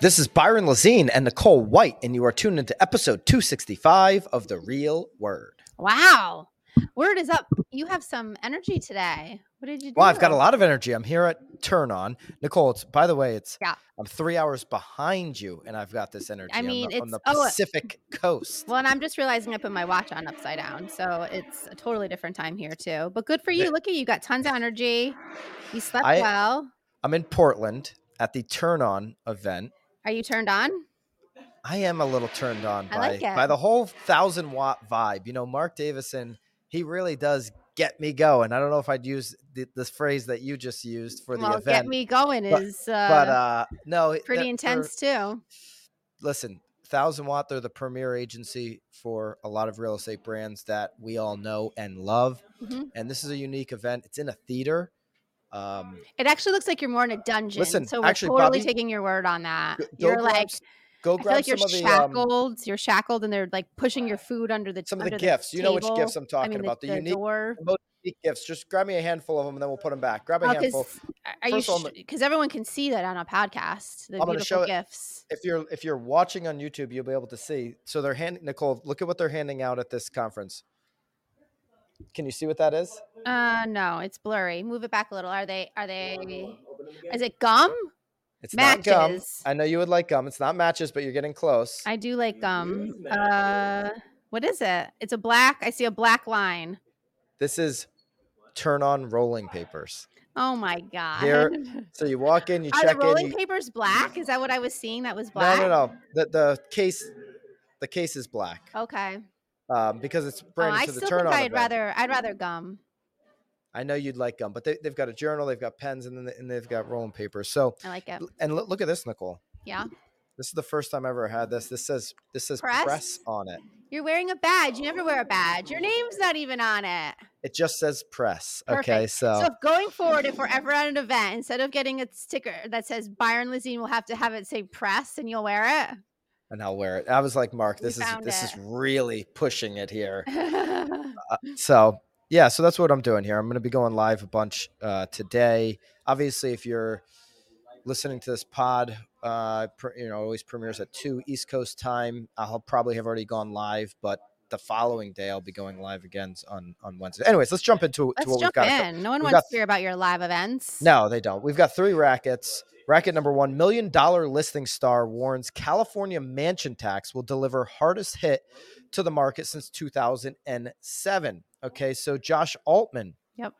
This is Byron Lazine and Nicole White, and you are tuned into episode 265 of The Real Word. Wow. Word is up. You have some energy today. What did you do? Well, I've got a lot of energy. I'm here at Turn On. Nicole, it's by the way, it's Yeah. I'm three hours behind you, and I've got this energy. I on mean, the- on the, it's- oh, uh, Pacific coast. Well, and I'm just realizing I put my watch on upside down. So it's a totally different time here, too. But good for you. The- Look at you. got tons of energy. You slept I- well. I'm in Portland at the Turn On event. Are you turned on? I am a little turned on I by like it. by the whole thousand watt vibe. You know, Marc Davison, he really does get me going. I don't know if I'd use th- this phrase that you just used for the well, event, get me going but- is uh, but uh, no, pretty intense, too. listen, Thousand Watt, they're the premier agency for a lot of real estate brands that we all know and love. Mhm. And this is a unique event. It's in a theater. Um, It actually looks like you're more in a dungeon. Listen, so we're actually, totally Bobby, taking your word on that. go- go You're grab like, s- go I feel grab like you're some of the um, shackled. you're shackled, and they're like pushing your food under the some of the gifts. You know which gifts I'm I talking mean, about. The, the, unique, most unique gifts. Just grab me a handful of them, and then we'll put them back. Grab a Oh, handful. are First all, because everyone can see that on a podcast. The I'm gonna beautiful show it- gifts. If you're if you're watching on YouTube, you'll be able to see. So they're handing Nicole. Look at what they're handing out at this conference. Can you see what that is? Uh, no, it's blurry. Move it back a little. Are they? Are they? Is it gum? It's not gum. I know you would like gum. It's not matches, but you're getting close. I do like gum. Uh, what is it? It's a black. I see a black line. This is turn on rolling papers. Oh my god. Here, So you walk in, you Are check the rolling in. You, papers black? Is that what I was seeing? That was black. no, black. no, no. The the case, the case is black Okay. Um, because it's Oh, branded I to the turn on. I'd event. rather. I'd rather gum. I know you'd like gum, but they, they've got a journal, they've got pens, and then they, and they've got rolling papers. So I like it. and look, look at this, Nicole. Yeah. This is the first time I ever had this. This says this says Press? press on it. You're wearing a badge. You never wear a badge. Your name's not even on it. It just says press. Okay, so So if going forward, if we're ever at an event, instead of getting a sticker that says Byron Lazine, we'll have to have it say press and you'll wear and I'll wear it. I was like, Mark, We this is this it. is really pushing it here. Uh, so yeah, so that's what I'm doing here. I'm going to be going live a bunch uh, today. Obviously, if you're listening to this pod, uh, pr- you know, always premieres at two East Coast time. I'll probably have already gone live, but the following day I'll be going live again on on Wednesday. Anyways, let's jump into to Let's what jump we've got. in. No one we've wants got- to hear about your live events. No, they don't. We've got three rackets. Racket number one million dollar listing star warns California mansion tax will deliver hardest hit to the market since 2007. Okay, so Josh Altman. Yep.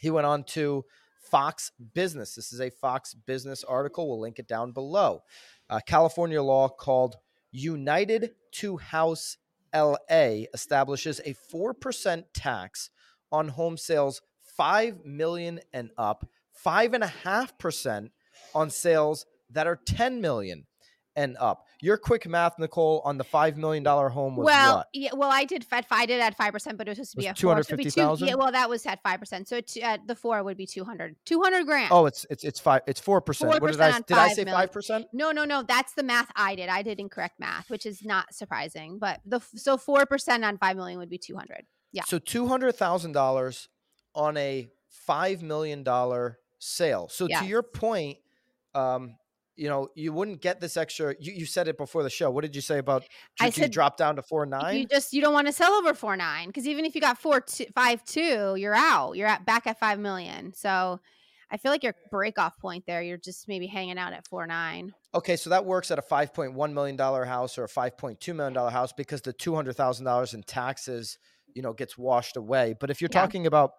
He went on to Fox Business. This is a Fox Business article. We'll link it down below. Uh, California law called United to House LA establishes a 4% tax on home sales 5 million and up, 5.5% on sales that are 10 million and up. Your quick math, Nicole, on the $5 million home was well, what? yeah, well, I did. I did at five percent, but it was supposed to be Was at four. so two- 250,000? Yeah, well, that was at five percent. So it, at uh, the four would be 200. 200 grand. Oh, it's it's it's five. It's four percent. What did 4% I did I say? Five percent? No, no, no. That's the math I did. I did incorrect math, which is not surprising. But the so four percent on five million would be 200. Yeah. So two hundred thousand dollars on a five million dollar sale. So Yes. to your point, um, you know, you wouldn't get this extra. You, you said it before the show. What did you say about? I said drop down to four nine. You just you don't want to sell over four nine because even if you got four two, five two, you're out. You're at back at five million. So I feel like your break off point there. You're just maybe hanging out at four nine. Okay, so that works at a five point one million dollar house or a five point two million dollar house because the two hundred thousand dollars in taxes, you know, gets washed away. But if you're Yeah. talking about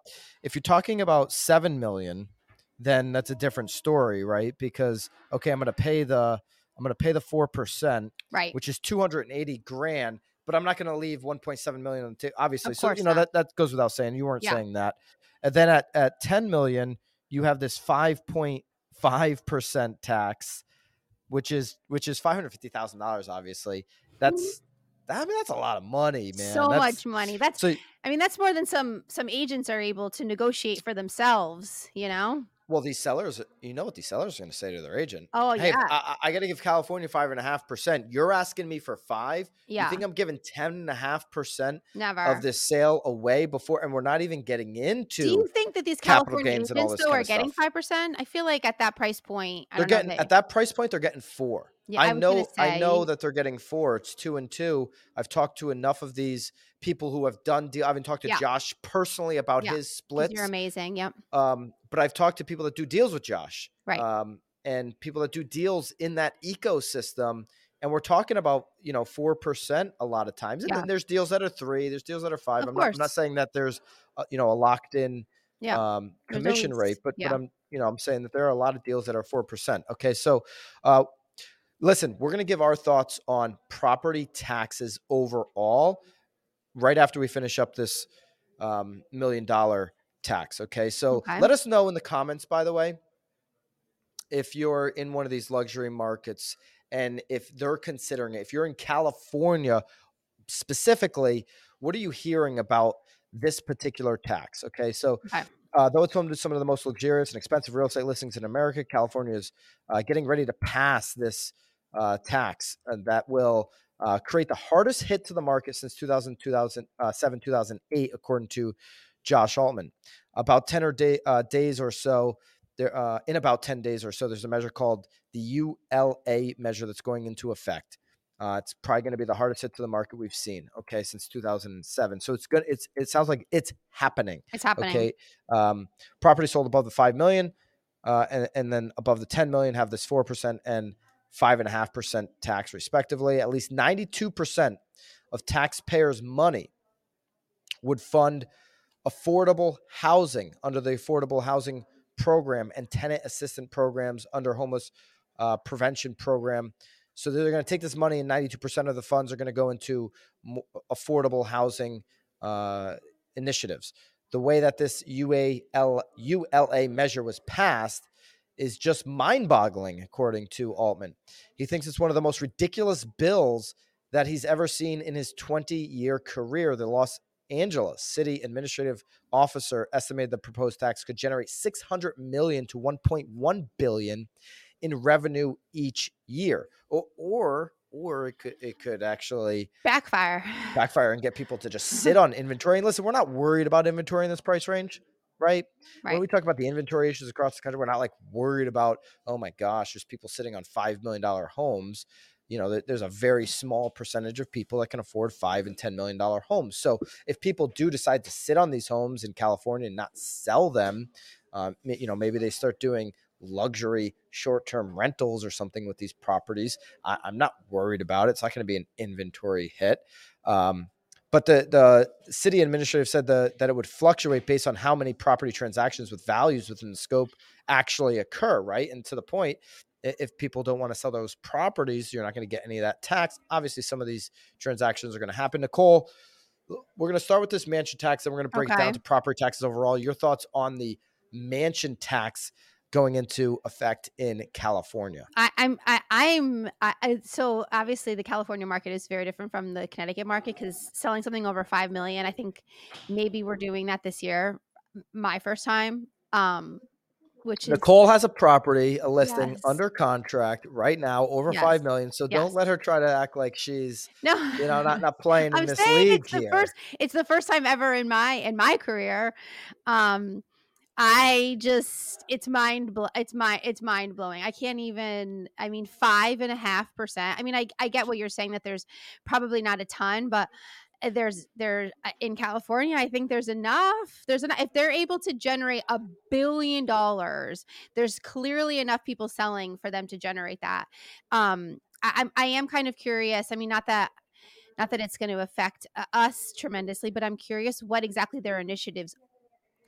if you're talking about seven million, then that's a different story, right? Because okay, I'm going to pay the I'm going to pay the four percent, Right. which is two hundred and eighty grand. But I'm not going to leave 1.7 million on the table, obviously. Of so you know not. that that goes without saying. You weren't Yeah. saying that. And then at at 10 million, you have this 5.5 percent tax, which is which is 550 thousand dollars. Obviously, mm-hmm. that's I mean that's a lot of money, man. so That's- much money. That's So I mean that's more than some some agents are able to negotiate for themselves. You know. Well, these sellers, you know what these sellers are going to say to their agent? Oh hey, yeah, I, I got to give California five and a half percent. You're asking me for five. yeah. You think I'm giving ten and a half percent never. of this sale away before, and we're not even getting into. Do you think that these capital California and all agents though are getting five percent? I feel like at that price point, I they're don't know. getting they- at that price point. They're getting four. Yeah, I was know. gonna I know that they're getting four. It's two and two. I've talked to enough of these people who have done deal. I haven't talked to Yeah. Josh personally about Yeah, his splits. You're amazing. Yep. Um, but I've talked to people that do deals with Josh, Right. Um, and people that do deals in that ecosystem, and we're talking about you know four percent a lot of times. And Yeah. then there's deals that are three, there's deals that are five. Of I'm not, I'm not saying that there's uh, you know a locked in Yeah. um, commission always- rate, but but I'm you know I'm saying that there are a lot of deals that are four percent. Okay, so. Uh, Listen, we're going to give our thoughts on property taxes overall right after we finish up this um, million dollar tax. Okay. So Okay. let us know in the comments, by the way, if you're in one of these luxury markets and if they're considering it. If you're in California specifically, what are you hearing about this particular tax? Okay. So Okay. Uh, though it's home to some of the most luxurious and expensive real estate listings in America, California is uh, getting ready to pass this uh, tax uh, that will uh, create the hardest hit to the market since 2000, 2007, 2008, according to Josh Altman. About 10 or day, uh, days or so, there, uh, in about 10 days or so, there's a measure called the ULA measure that's going into effect. Uh, it's probably going to be the hardest hit to the market we've seen. Okay, since 2007. So it's good. It's it sounds like it's happening. It's happening. Okay. Um, property sold above the five million, uh, and, and then above the 10 million have this four percent and five and a half percent tax, respectively. At least 92 percent of taxpayers' money would fund affordable housing under the affordable housing program and tenant assistance programs under homeless uh, prevention program. So they're going to take this money, and 92% of the funds are going to go into affordable housing uh, initiatives. The way that this UAL, ULA measure was passed is just mind boggling, according to Altman. He thinks it's one of the most ridiculous bills that he's ever seen in his 20 year career. The Los Angeles city administrative officer estimated the proposed tax could generate 600 million to 1.1 billion in revenue each year or or, or it could it could actually Backfire. backfire and get people to just sit on inventory. And listen, we're not worried about inventory in this price range, right? When we talk about the inventory issues across the country, we're not like worried about, oh my gosh, there's people sitting on five million dollar homes. You know, there's a very small percentage of people that can afford five and ten million dollar homes. So if people do decide to sit on these homes in California and not sell them, um, you know, maybe they start doing luxury short-term rentals or something with these properties. I, I'm not worried about it. It's not going to be an inventory hit. Um, but the the city administrative said the, that it would fluctuate based on how many property transactions with values within the scope actually occur, right? And to the point, if people don't want to sell those properties, you're not going to get any of that tax. Obviously, some of these transactions are going to happen. Nicole, we're going to start with this mansion tax, and we're going to break it down to property taxes overall. Your thoughts on the mansion tax going into effect in California? I, I'm I, I'm I, I, so obviously the California market is very different from the Connecticut market because selling something over five million, I think maybe we're doing that this year, my first time, um, which is Nicole has a property, a listing Yes. under contract right now, over Yes. five million. So Yes. don't let her try to act like she's, no, you know, not not playing in I'm this saying league it's the here. first it's the first time ever in my in my career. Um I just it's mind blo- it's my it's mind blowing. I can't even I mean five and a half percent. I mean I I get what you're saying that there's probably not a ton, but uh, there's there uh, in California I think there's enough. There's enough if they're able to generate a billion dollars, there's clearly enough people selling for them to generate that. Um I, I am kind of curious. I mean not that not that it's going to affect uh, us tremendously but i'm curious what exactly their initiatives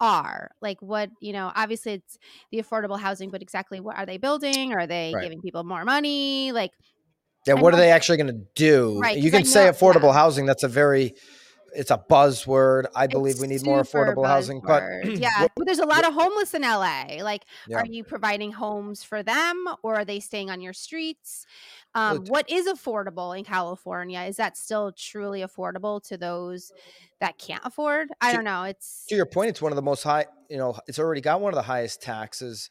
are like what you know obviously it's the affordable housing but exactly what are they building are they Right. giving people more money like Yeah, I what are they actually going to do? Right, You I can say know- affordable yeah. housing. That's a very, it's a buzzword. I believe it's we need more affordable housing. But yeah but there's a lot of homeless in la like Yeah. are you providing homes for them or are they staying on your streets Um, what is affordable in California? Is that still truly affordable to those that can't afford? I To- don't know. It's to your point, it's one of the most high. You know, it's already got one of the highest taxes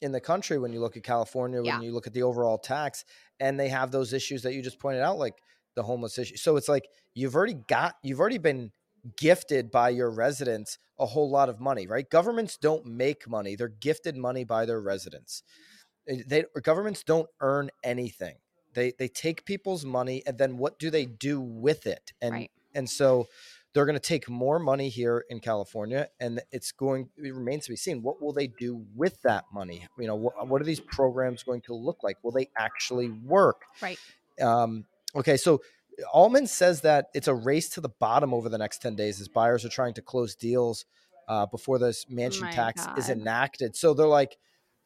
in the country when you look at California. When Yeah. you look at the overall tax, and they have those issues that you just pointed out, like the homeless issue. So it's like you've already got, you've already been gifted by your residents a whole lot of money, right? Governments don't make money; they're gifted money by their residents. Eh, They governments don't earn anything. They they take people's money, and then what do they do with it? And Right. and so they're going to take more money here in California, and it's going. It remains to be seen what will they do with that money. You know, what, what are these programs going to look like? Will they actually work? right. Um, okay, so Altman says that it's a race to the bottom over the next ten days as buyers are trying to close deals uh, before this mansion My tax is enacted. So they're like,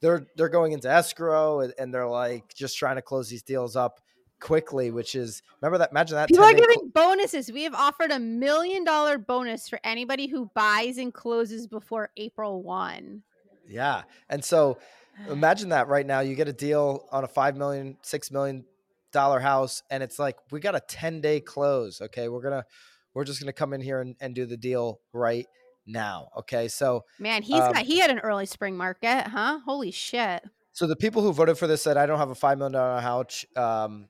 they're they're going into escrow and, and they're like just trying to close these deals up quickly. Which is remember that imagine that People are 10-day cl- giving bonuses. We have offered a million dollar bonus for anybody who buys and closes before April 1. Yeah. And so imagine that right now you get a deal on a five million, six million dollar house, and it's like we got a 10 day close. Okay. We're gonna we're just gonna come in here and, and do the deal right now. Okay. So Man, he's Um, got he had an early spring market, huh? Holy shit. so the people who voted for this said I don't have a five million dollar house. Um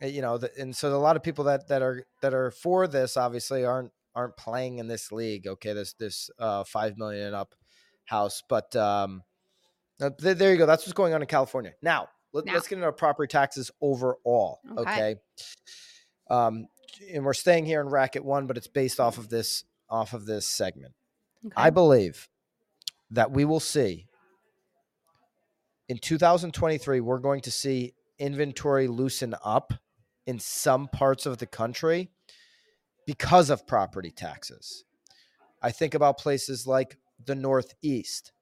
eh, you know, the, and so a lot of people that that are that are for this obviously aren't aren't playing in this league. Okay, this this uh, five million and up house, but um, uh, th- there you go. That's what's going on in California. Now let, let's get into our property taxes overall. Okay. Okay. Um, and we're staying here in racket one, but it's based off of this off of this segment. Okay. I believe that we will see in 2023, we're going to see inventory loosen up in some parts of the country because of property taxes. I think about places like the Northeast,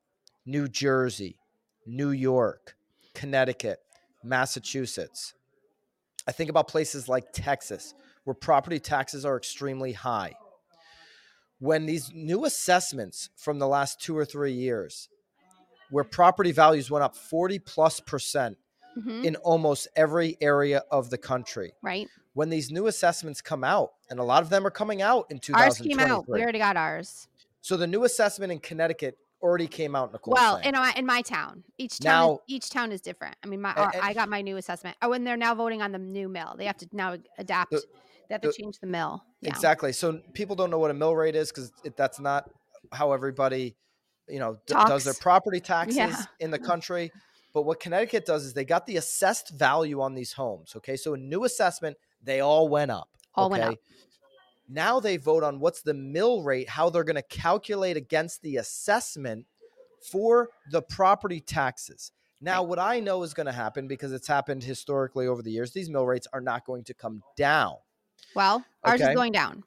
New Jersey, New York, Connecticut, Massachusetts. I think about places like Texas, where property taxes are extremely high when these new assessments from the last two or three years, where property values went up 40 plus percent Mhm, in almost every area of the country, right. when these new assessments come out, and a lot of them are coming out in Ours came out. We already got ours. So the new assessment in Connecticut already came out, Nicole. Well, in my in my town, each town Now- is, each town is different. I mean, my A- our- and- I got my new assessment. Oh, and they're now voting on the new mill. They have to now adapt. The- have to the- change the mill. Yeah. Exactly. So people don't know what a mill rate is because that's not how everybody, you know, d- does their property taxes Yeah. in the mm-hmm. country. But what Connecticut does is they got the assessed value on these homes. Okay, so a new assessment, they all went up. All okay? went up. Now they vote on what's the mill rate, how they're going to calculate against the assessment for the property taxes. Now, what I know is going to happen because it's happened historically over the years, these mill rates are not going to come down. Well, ours Okay. is going down.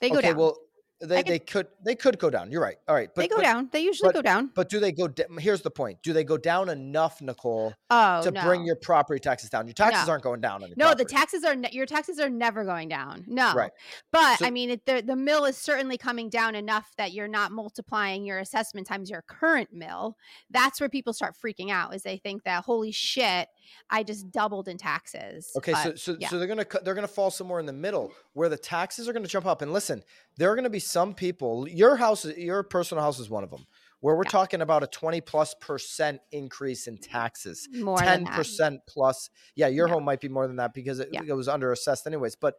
They go okay, down. well, they, could- they could they could go down. You're right. All right, but they go but, down. They usually but- go down. But do they go? Da- here's the point: Do they go down enough, Nicole, Oh to no. bring your property taxes down? Your taxes No. aren't going down. No, the taxes are ne- your taxes are never going down. No, Right. But So- I mean, it, the the mill is certainly coming down enough that you're not multiplying your assessment times your current mill. That's where people start freaking out, is they think that holy shit, I just doubled in taxes. Okay, so But, so, yeah. so they're gonna they're gonna fall somewhere in the middle where the taxes are gonna jump up. And listen, there are gonna be some people. Your house, is- your personal house is one of them, where we're Yeah. talking about a twenty plus percent increase in taxes. more Ten percent plus. Yeah, your Yeah. home might be more than that because it, Yeah. it was under assessed anyways. But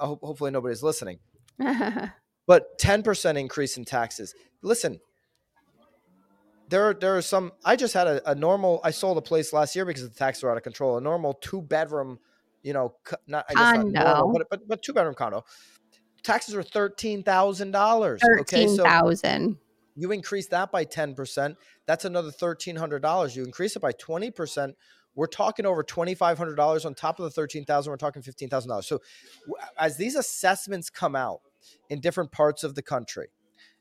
uh, ho- hopefully nobody's listening. but 10% increase in taxes. Listen, there are, there are some, I just had a, a normal, I sold a place last year because the taxes were out of control. A normal two bedroom, you know, not, I guess not Condo. normal, but, but, but two bedroom condo. Taxes are $13,000. Okay. So thousand. you increase that by 10%. That's another $1,300. You increase it by 20%. We're talking over $2,500 on top of the 13000 We're talking $15,000. So as these assessments come out in different parts of the country,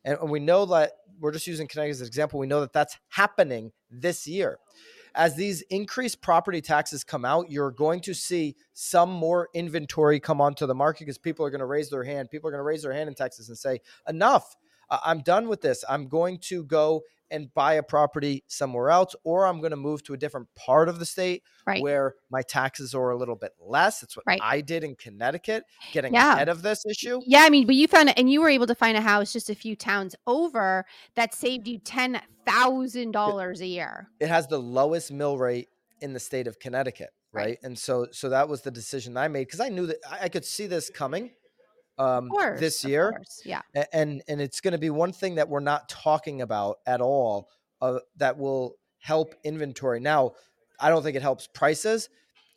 and and we know that we're just using Connecticut as an example, we know that that's happening this year. As these increased property taxes come out, you're going to see some more inventory come onto the market because people are going to raise their hand. People are going to raise their hand in Texas and say, enough. I'm done with this. I'm going to go and buy a property somewhere else, or I'm going to move to a different part of the state Right. where my taxes are a little bit less. That's what Right. I did in Connecticut, getting Yeah. ahead of this issue. Yeah, I mean, but you found it, and you were able to find a house just a few towns over that saved you ten thousand dollars a year. It has the lowest mill rate in the state of Connecticut, right? Right. And so, so that was the decision I made because I knew that I could see this coming um, course, this year. Yeah, and and it's going to be one thing that we're not talking about at all uh, that will help inventory now i don't think it helps prices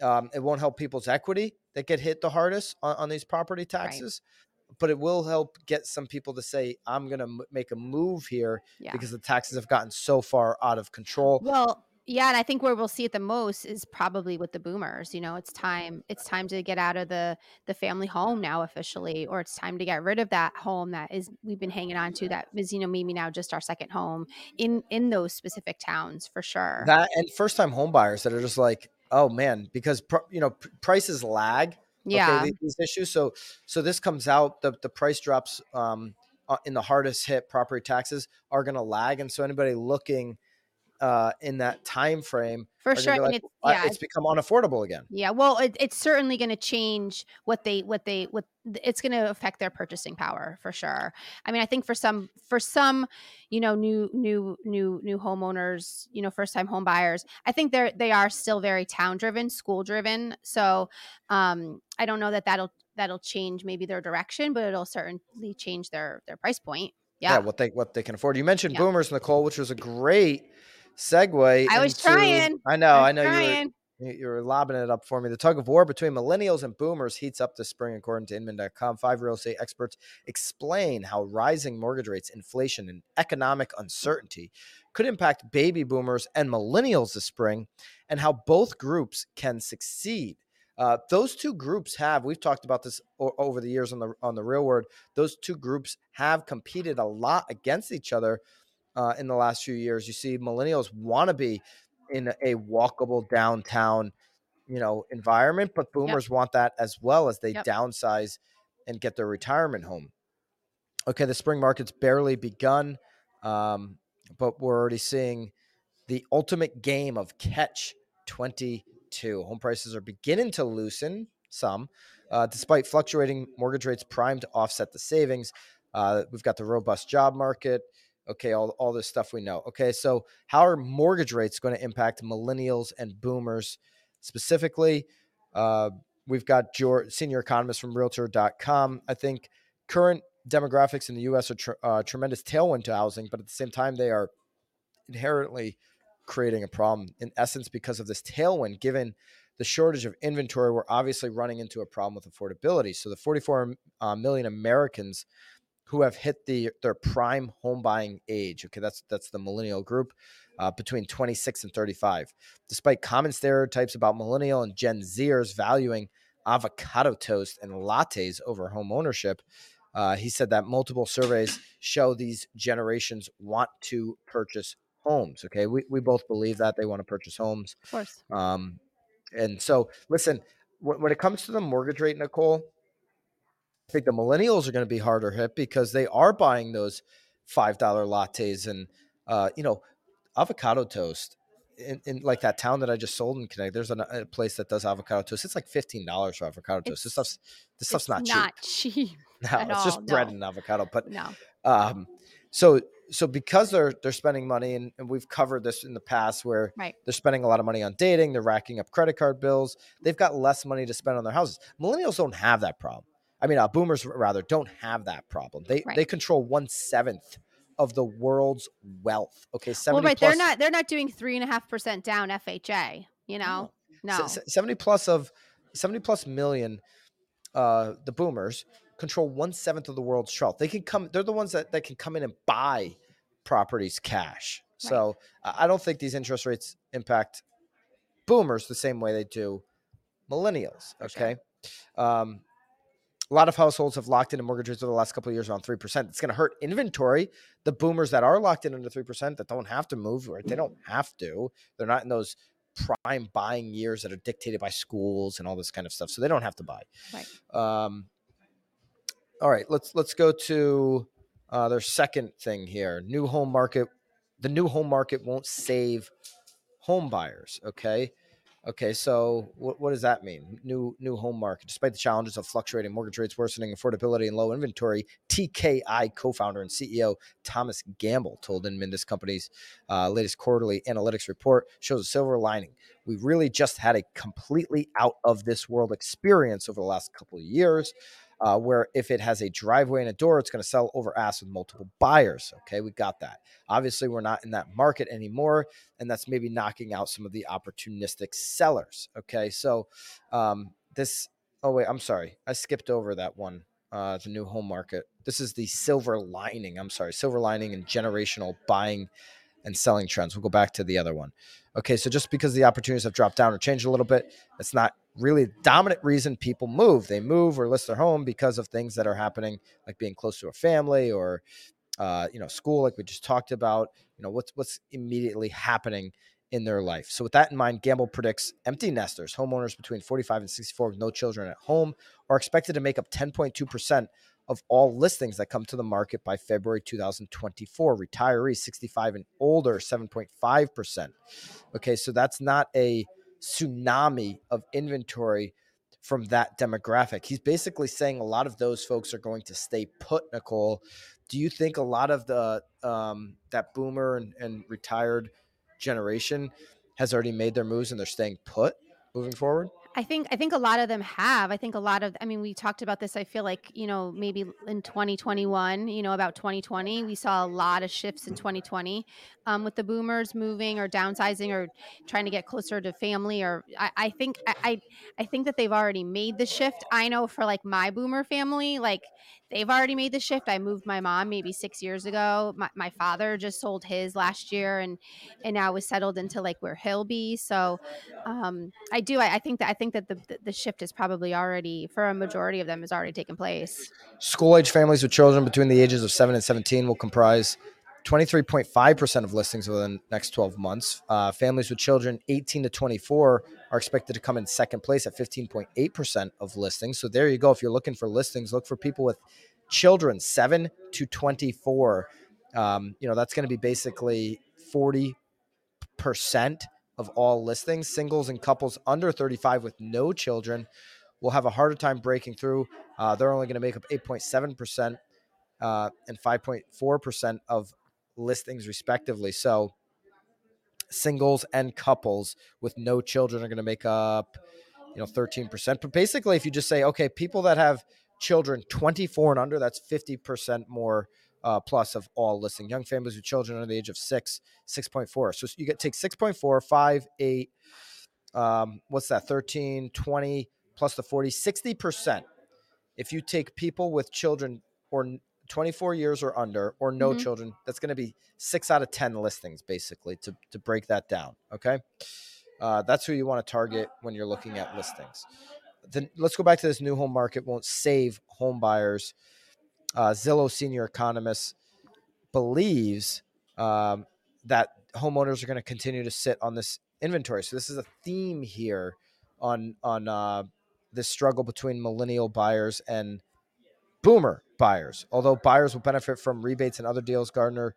um, it won't help people's equity that get hit the hardest on, on these property taxes but it will help get some people to say i'm going to m- make a move here yeah. because the taxes have gotten so far out of control Well, yeah, and I think where we'll see it the most is probably with the boomers. You know, it's time it's time to get out of the the family home now officially, or it's time to get rid of that home that is we've been hanging on to that is you know maybe now just our second home in in those specific towns for sure. that and first time home buyers that are just like oh man because pr- you know pr- prices lag yeah, okay, the- these issues. So so this comes out the the price drops um uh, in the hardest hit property taxes are going to lag, and so anybody looking uh in that time frame for sure. like, it's, "Uh, yeah, it's become unaffordable again. Yeah, well, it, it's certainly going to change what they what they what it's going to affect their purchasing power for sure. I mean, I think for some for some, you know, new new new new homeowners, you know, first time home buyers, I think they're they are still very town driven, school driven. So, um, I don't know that that'll that'll change maybe their direction, but it'll certainly change their their price point. Yeah, Yeah, what they what they can afford. You mentioned Yeah. boomers, Nicole, which was a great segue. I was into- trying. I know, I'm I know you were. You were lobbing it up for me. The tug of war between millennials and boomers heats up this spring, according to Inman.com. Five real estate experts explain how rising mortgage rates, inflation, and economic uncertainty could impact baby boomers and millennials this spring, and how both groups can succeed. Uh, those two groups have we've talked about this o- over the years on the on the real word. Those two groups have competed a lot against each other uh, in the last few years. You see, millennials want to be in a walkable downtown, you know, environment, but boomers want that as well as they Yep. downsize and get their retirement home. Okay, the spring market's barely begun, um, but we're already seeing the ultimate game of catch 22. Home prices are beginning to loosen some, uh, despite fluctuating mortgage rates primed to offset the savings. Uh, we've got the robust job market. Okay, all, all this stuff we know. Okay, so how are mortgage rates going to impact millennials and boomers specifically? Uh, we've got George, senior economist from realtor.com. I think current demographics in the U.S. are tr- uh, tremendous tailwind to housing, but at the same time, they are inherently creating a problem. In essence, because of this tailwind, given the shortage of inventory, we're obviously running into a problem with affordability. So the 44 uh, million Americans who have hit the their prime home buying age. Okay, that's that's the millennial group uh, between 26 and 35. Despite common stereotypes about millennial and Gen Zers valuing avocado toast and lattes over home ownership, uh, he said that multiple surveys show these generations want to purchase homes. Okay, we, we both believe that they want to purchase homes. Of course. Um, and so, listen, when, when it comes to the mortgage rate, Nicole, I think the millennials are going to be harder hit because they are buying those five dollar lattes and uh, you know avocado toast. In, in like that town that I just sold in Connecticut, there's a, a place that does avocado toast. It's like fifteen dollars for avocado toast. This stuff's this stuff's It's not, not cheap. cheap. No, it's just bread no. and avocado. But No. um, so so because they're they're spending money, and, and we've covered this in the past, where Right. they're spending a lot of money on dating, they're racking up credit card bills, they've got less money to spend on their houses. Millennials don't have that problem. I mean, uh, boomers rather don't have that problem. They Right. they control one seventh of the world's wealth. Okay, seventy Well, right. plus. They're not. They're not doing three and a half percent down FHA. You know. No. se- seventy plus of seventy plus million. Uh, the boomers control one seventh of the world's wealth. They can come. They're the ones that, that can come in and buy properties cash. Right. So I don't think these interest rates impact boomers the same way they do millennials. For sure. Okay. Um, a lot of households have locked into mortgage rates over the last couple of years around 3%. It's going to hurt inventory. The boomers that are locked in under 3% that don't have to move, right? They don't have to. They're not in those prime buying years that are dictated by schools and all this kind of stuff. So they don't have to buy. Right. Um, all right, let's let's go to Uh, their second thing here, new home market. The new home market won't save home buyers. Okay. Okay, so what, what does that mean? New new home market. Despite the challenges of fluctuating mortgage rates, worsening affordability, and low inventory, TKI co-founder and CEO Thomas Gamble told Inman this company's uh, latest quarterly analytics report shows a silver lining. We really just had a completely out of this world experience over the last couple of years. Uh, where if it has a driveway and a door, it's going to sell over ass with multiple buyers. Okay, we got that. Obviously, we're not in that market anymore, and that's maybe knocking out some of the opportunistic sellers. Okay, so um, this. Oh wait, I'm sorry, I skipped over that one. Uh, the new home market. This is the silver lining. I'm sorry, silver lining and generational buying and selling trends. We'll go back to the other one. Okay, so just because the opportunities have dropped down or changed a little bit, it's not really dominant reason people move. They move or list their home because of things that are happening, like being close to a family or uh, you know school, like we just talked about. You know what's what's immediately happening in their life. So with that in mind, Gamble predicts empty nesters, homeowners between 45 and 64 with no children at home, are expected to make up 10.2 percent of all listings that come to the market by February 2024. Retirees 65 and older, 7.5%. Okay, so that's not a tsunami of inventory from that demographic. He's basically saying a lot of those folks are going to stay put, Nicole. Do you think a lot of the um, that boomer and, and retired generation has already made their moves and they're staying put moving forward? I think I think a lot of them have. I think a lot of I mean we talked about this I feel like, you know, maybe in 2021, you know, about 2020, we saw a lot of shifts in 2020 um, with the boomers moving or downsizing or trying to get closer to family or I, I think I, I think that they've already made the shift. I know for like my boomer family, like they've already made the shift. I moved my mom maybe six years ago. My, my father just sold his last year and and now was settled into like where he'll be. So um, I do I, I think that I think that the the shift is probably already for a majority of them has already taken place. School age families with children between the ages of seven and 17 will comprise 23.5% of listings within the next 12 months. Uh, families with children 18 to 24 are expected to come in second place at 15.8% of listings. So there you go. If you're looking for listings, look for people with children 7 to 24. Um, you know, that's going to be basically 40% of all listings. Singles and couples under 35 with no children will have a harder time breaking through. Uh, they're only going to make up 8.7%. Uh, and 5.4% of listings respectively. So singles and couples with no children are going to make up, you know, 13%. But basically, if you just say, okay, people that have children 24 and under, that's 50% more uh, plus of all listing. Young families with children under the age of six, 6.4. So you get take 6.4, 5, 8, um, what's that, 13, 20 plus the 40, 60%. If you take people with children or 24 years or under or no mm-hmm. children that's going to be six out of 10 listings basically to, to break that down okay? Uh, that's who you want to target when you're looking at listings. Then let's go back to this new home market won't save home buyers. Uh, zillow senior economist believes um, that homeowners are going to continue to sit on this inventory. So this is a theme here on on uh, this struggle between millennial buyers and boomer buyers. Although buyers will benefit from rebates and other deals, Gardner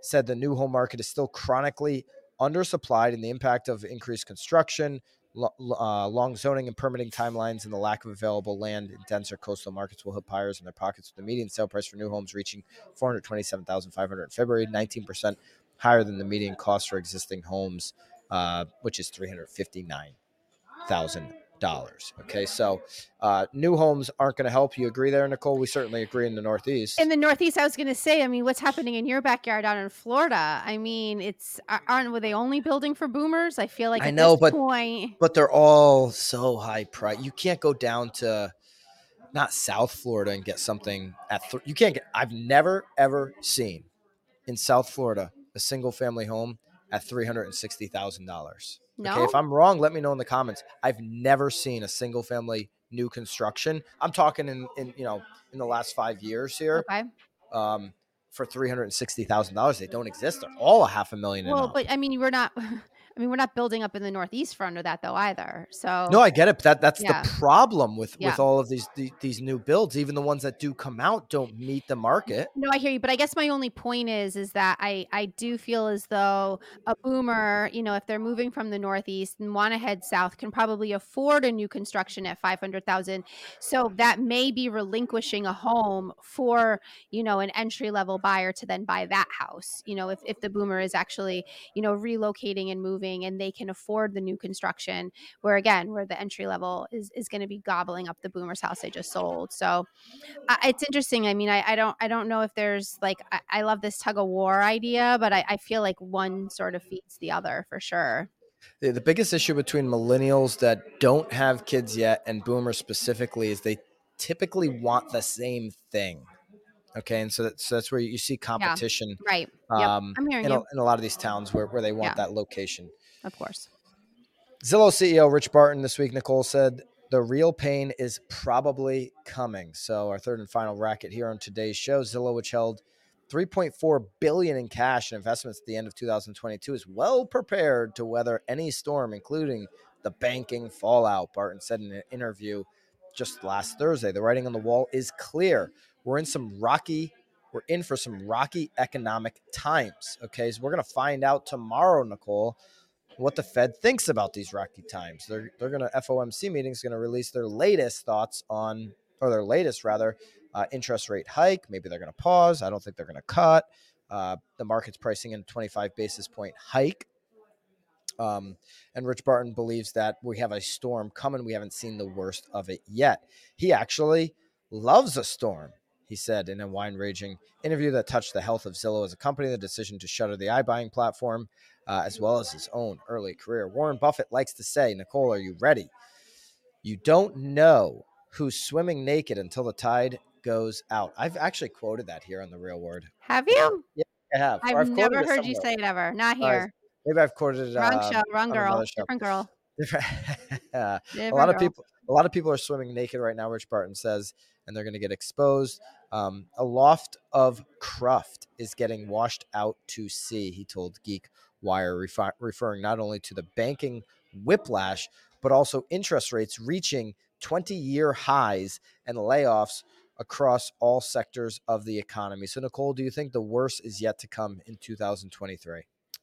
said the new home market is still chronically undersupplied and the impact of increased construction, uh, long zoning and permitting timelines, and the lack of available land in denser coastal markets will hit buyers in their pockets with the median sale price for new homes reaching 427500 in February, 19% higher than the median cost for existing homes, uh, which is 359000 dollars. Okay, so uh, new homes aren't going to help. You agree there, Nicole? We certainly agree in the Northeast. In the Northeast, I was going to say, I mean, what's happening in your backyard out in Florida? I mean, it's aren't were they only building for boomers? I feel like I know, but point... but they're all so high price. You can't go down to not South Florida and get something at th- you can't get. I've never ever seen in South Florida a single family home at three hundred and sixty thousand dollars. No. Okay, if I'm wrong, let me know in the comments. I've never seen a single family new construction. I'm talking in, in you know in the last five years here. Okay. Um, for three hundred and sixty thousand dollars, they don't exist. They're all a half a million. Well, but I mean, we're not I mean, we're not building up in the northeast front of that though either. So No, I get it. But that that's Yeah. the problem with Yeah. with all of these, these these new builds. Even the ones that do come out don't meet the market. No, I hear you, but I guess my only point is is that I I do feel as though a boomer, you know, if they're moving from the northeast and want to head south, can probably afford a new construction at five hundred thousand. So that may be relinquishing a home for you know an entry level buyer to then buy that house. You know, if if the boomer is actually you know relocating and moving and they can afford the new construction, where again where the entry level is is going to be gobbling up the boomer's house they just sold. So it's interesting. I mean, I, I don't I don't know if there's like I, I love this tug of war idea, but I, I feel like one sort of feeds the other for sure. The biggest issue between millennials that don't have kids yet and boomers specifically is they typically want the same thing. Okay, and so, that, so that's where you see competition Right. Yep. um, I'm hearing in, a, you. in a lot of these towns where, where they want Yeah. that location. Of course. Zillow CEO Rich Barton this week, Nicole said the real pain is probably coming. So our third and final racket here on today's show, Zillow, which held 3.4 billion in cash and investments at the end of 2022, is well prepared to weather any storm, including the banking fallout. Barton said in an interview just last Thursday, the writing on the wall is clear. We're in some rocky. We're in for some rocky economic times. Okay, so we're gonna find out tomorrow, Nicole, what the Fed thinks about these rocky times. They're they're gonna FOMC meeting is gonna release their latest thoughts on, or their latest rather, uh, interest rate hike. Maybe they're gonna pause. I don't think they're gonna cut. Uh, the market's pricing in 25 basis point hike. Um, and Rich Barton believes that we have a storm coming. We haven't seen the worst of it yet. He actually loves a storm, he said in a wine raging interview that touched the health of Zillow as a company, the decision to shutter the iBuying platform, uh, as well as his own early career. Warren Buffett likes to say, Nicole, are you ready? You don't know who's swimming naked until the tide goes out. I've actually quoted that here on the real word. Have you? Yeah, I have. or I've never heard you say it ever. Not Uh, here. Maybe I've quoted it. wrong uh, show. Wrong girl. Different girl. a lot of people a lot of people are swimming naked right now rich barton says and they're going to get exposed. Um, a loft of cruft is getting washed out to sea he told geek wire refi- referring not only to the banking whiplash but also interest rates reaching 20 year highs and layoffs across all sectors of the economy. So nicole do you think the worst is yet to come in 2023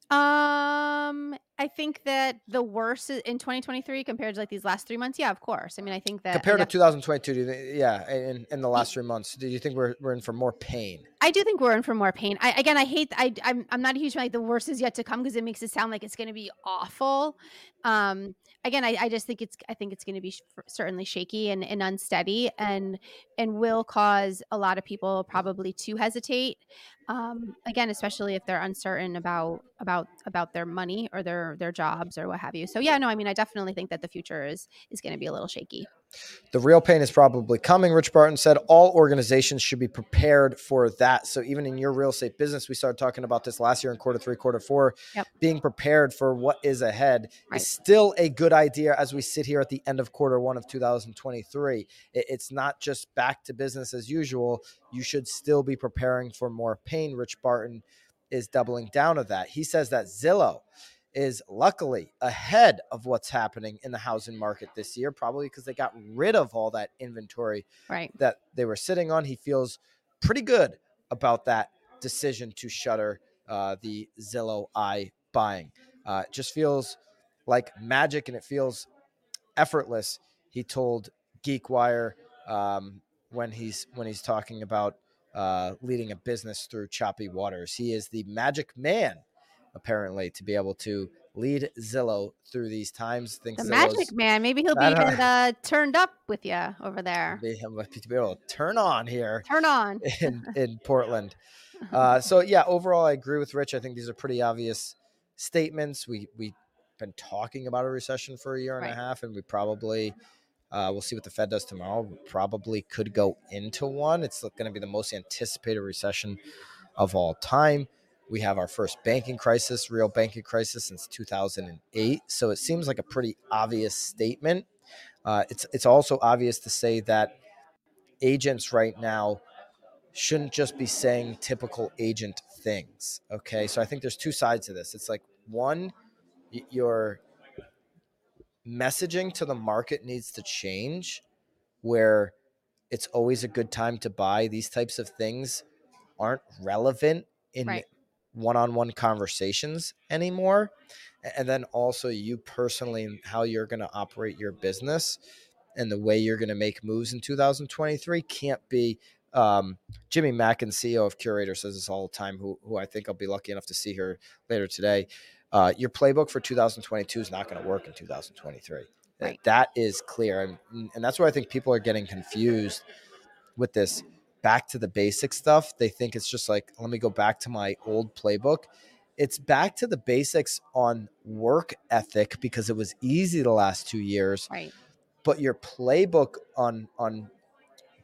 Um, I think that the worst in 2023 compared to like these last three months. Yeah, of course. I mean, I think that compared to 2022 do you think, yeah in, in the last three months do you think we're, we're in for more pain I do think we're in for more pain. I, again, I hate. I, I'm. I'm not a huge fan. Like the worst is yet to come because it makes it sound like it's going to be awful. Um. Again, I, I just think it's. I think it's going to be sh- certainly shaky and, and unsteady, and and will cause a lot of people probably to hesitate. Um. Again, especially if they're uncertain about about about their money or their their jobs or what have you. So yeah, no. I mean, I definitely think that the future is is going to be a little shaky. The real pain is probably coming. Rich Barton said all organizations should be prepared for that. So even in your real estate business, we started talking about this last year in quarter three, quarter four. Yep. Being prepared for what is ahead Right. is still a good idea as we sit here at the end of quarter one of 2023. It's not just back to business as usual. You should still be preparing for more pain. Rich Barton is doubling down of that. He says that Zillow is luckily ahead of what's happening in the housing market this year, probably because they got rid of all that inventory Right. that they were sitting on. He feels pretty good about that decision to shutter uh, the Zillow i buying. Uh, it just feels like magic and it feels effortless. He told GeekWire um, when he's when he's talking about uh, leading a business through choppy waters. He is the magic man, apparently, to be able to lead Zillow through these times. Thinks The Zillow's- magic man. Maybe he'll be don't- uh, turned up with you over there. be to be able to turn on here Turn on. in in Portland. Uh, so yeah, overall, I agree with Rich. I think these are pretty obvious statements. We we've been talking about a recession for a year and Right. a half, and we probably uh, we'll see what the Fed does tomorrow. We probably could go into one. It's going to be the most anticipated recession of all time. We have our first banking crisis, real banking crisis since 2008. So it seems like a pretty obvious statement. Uh, it's it's also obvious to say that agents right now shouldn't just be saying typical agent things. Okay. So I think there's two sides to this. It's like one, your messaging to the market needs to change where it's always a good time to buy these types of things aren't relevant in Right. One-on-one conversations anymore and then also you personally how you're going to operate your business and the way you're going to make moves in 2023 can't be um, Jimmy Mackin, CEO of Curaytor, says this all the time. Who, who I think I'll be lucky enough to see here later today. Uh, your playbook for 2022 is not going to work in 2023. Right. That is clear, and and that's where I think people are getting confused with this back to the basic stuff. They think it's just like, let me go back to my old playbook. It's back to the basics on work ethic because it was easy the last two years Right. but your playbook on on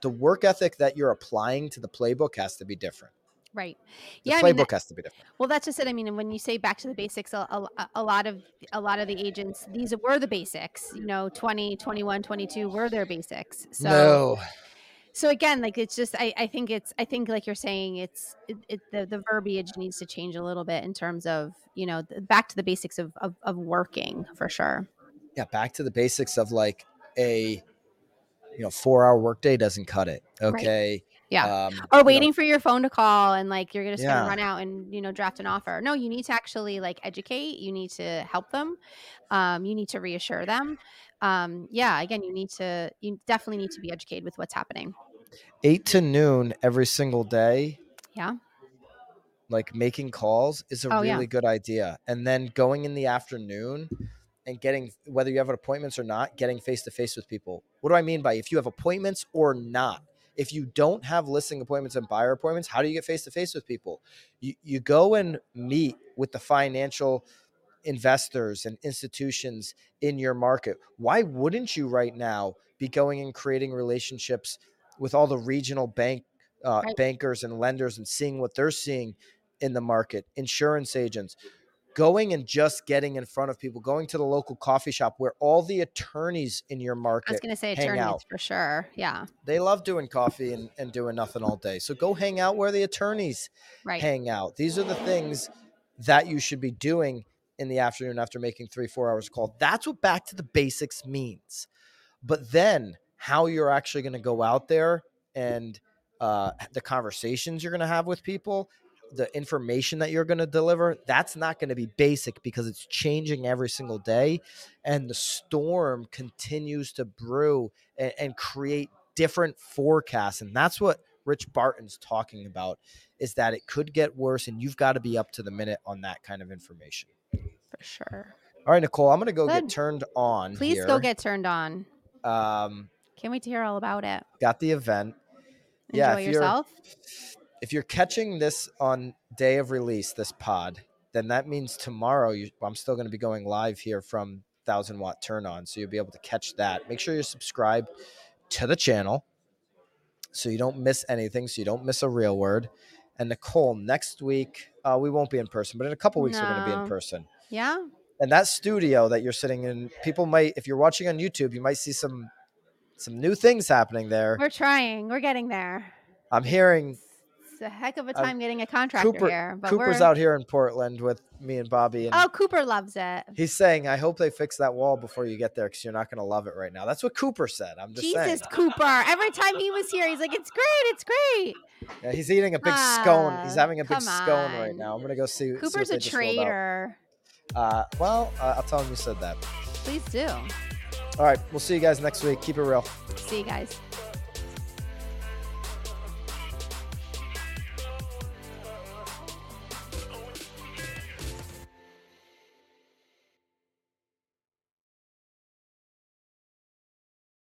the work ethic that you're applying to the playbook has to be different. Right. The Yeah. I playbook mean, that- has to be different. well, that's just it. I mean, and when you say back to the basics, a, a, a lot of a lot of the agents, these were the basics. You know, 20, 21, 22 were their basics. So no, so again like it's just I, I think it's i think like you're saying it's it, it, the, the verbiage needs to change a little bit in terms of you know the, back to the basics of, of of working for sure yeah, back to the basics of like a you know four hour workday doesn't cut it. Okay, Yeah. um, you or know, waiting for your phone to call and like you're just Yeah. gonna run out and you know draft an offer no you need to actually like educate you need to help them um, you need to reassure them um, yeah again you need to you definitely need to be educated with what's happening eight to noon every single day. Yeah. like making calls is a Oh, really yeah. good idea, and then going in the afternoon and getting whether you have appointments or not, getting face to face with people. What do I mean by if you have appointments or not? If you don't have listing appointments and buyer appointments, how do you get face to face with people? You you go and meet with the financial investors and institutions in your market. Why wouldn't you right now be going and creating relationships with all the regional bank uh, Right. bankers and lenders and seeing what they're seeing in the market, insurance agents, going and just getting in front of people, going to the local coffee shop where all the attorneys in your market. i was gonna say hang attorneys out. for sure yeah they love doing coffee and, and doing nothing all day. So go hang out where the attorneys right hang out. These are the things that you should be doing in the afternoon after making three, four hours call. That's what back to the basics means. But then how you're actually going to go out there and uh, the conversations you're going to have with people, the information that you're going to deliver, that's not going to be basic because it's changing every single day. And the storm continues to brew and, and create different forecasts. And that's what Rich Barton's talking about is that it could get worse and you've got to be up to the minute on that kind of information. Sure All right, Nicole, I'm going to go get turned on. please here. go get turned on Um, can't wait to hear all about it got the event. enjoy Yeah, if you're- yourself If you're catching this on day of release, this pod, then that means tomorrow you, I'm still going to be going live here from Thousand Watt Turn On, so you'll be able to catch that. Make sure you're subscribed to the channel so you don't miss anything, so you don't miss a real word. And Nicole, next week uh, we won't be in person, but in a couple weeks we're going to be in person. Yeah. And that studio that you're sitting in people might if you're watching on youtube you might see some some new things happening there. We're trying. We're getting there. I'm hearing it's a heck of a Uh, time getting a contractor Cooper- here but cooper's we're out here in portland with me and bobby and oh cooper loves it. He's saying i hope they fix that wall before you get there because you're not going to love it right now. That's what cooper said. I'm just jesus saying cooper. Every time he was here he's like it's great. It's great. Yeah, he's eating a big scone. He's Ah, having a big scone right now. I'm going to go see see cooper's they a traitor uh, well uh, i'll tell him you said that. Please do. All right we'll see you guys next week. Keep it real. See you guys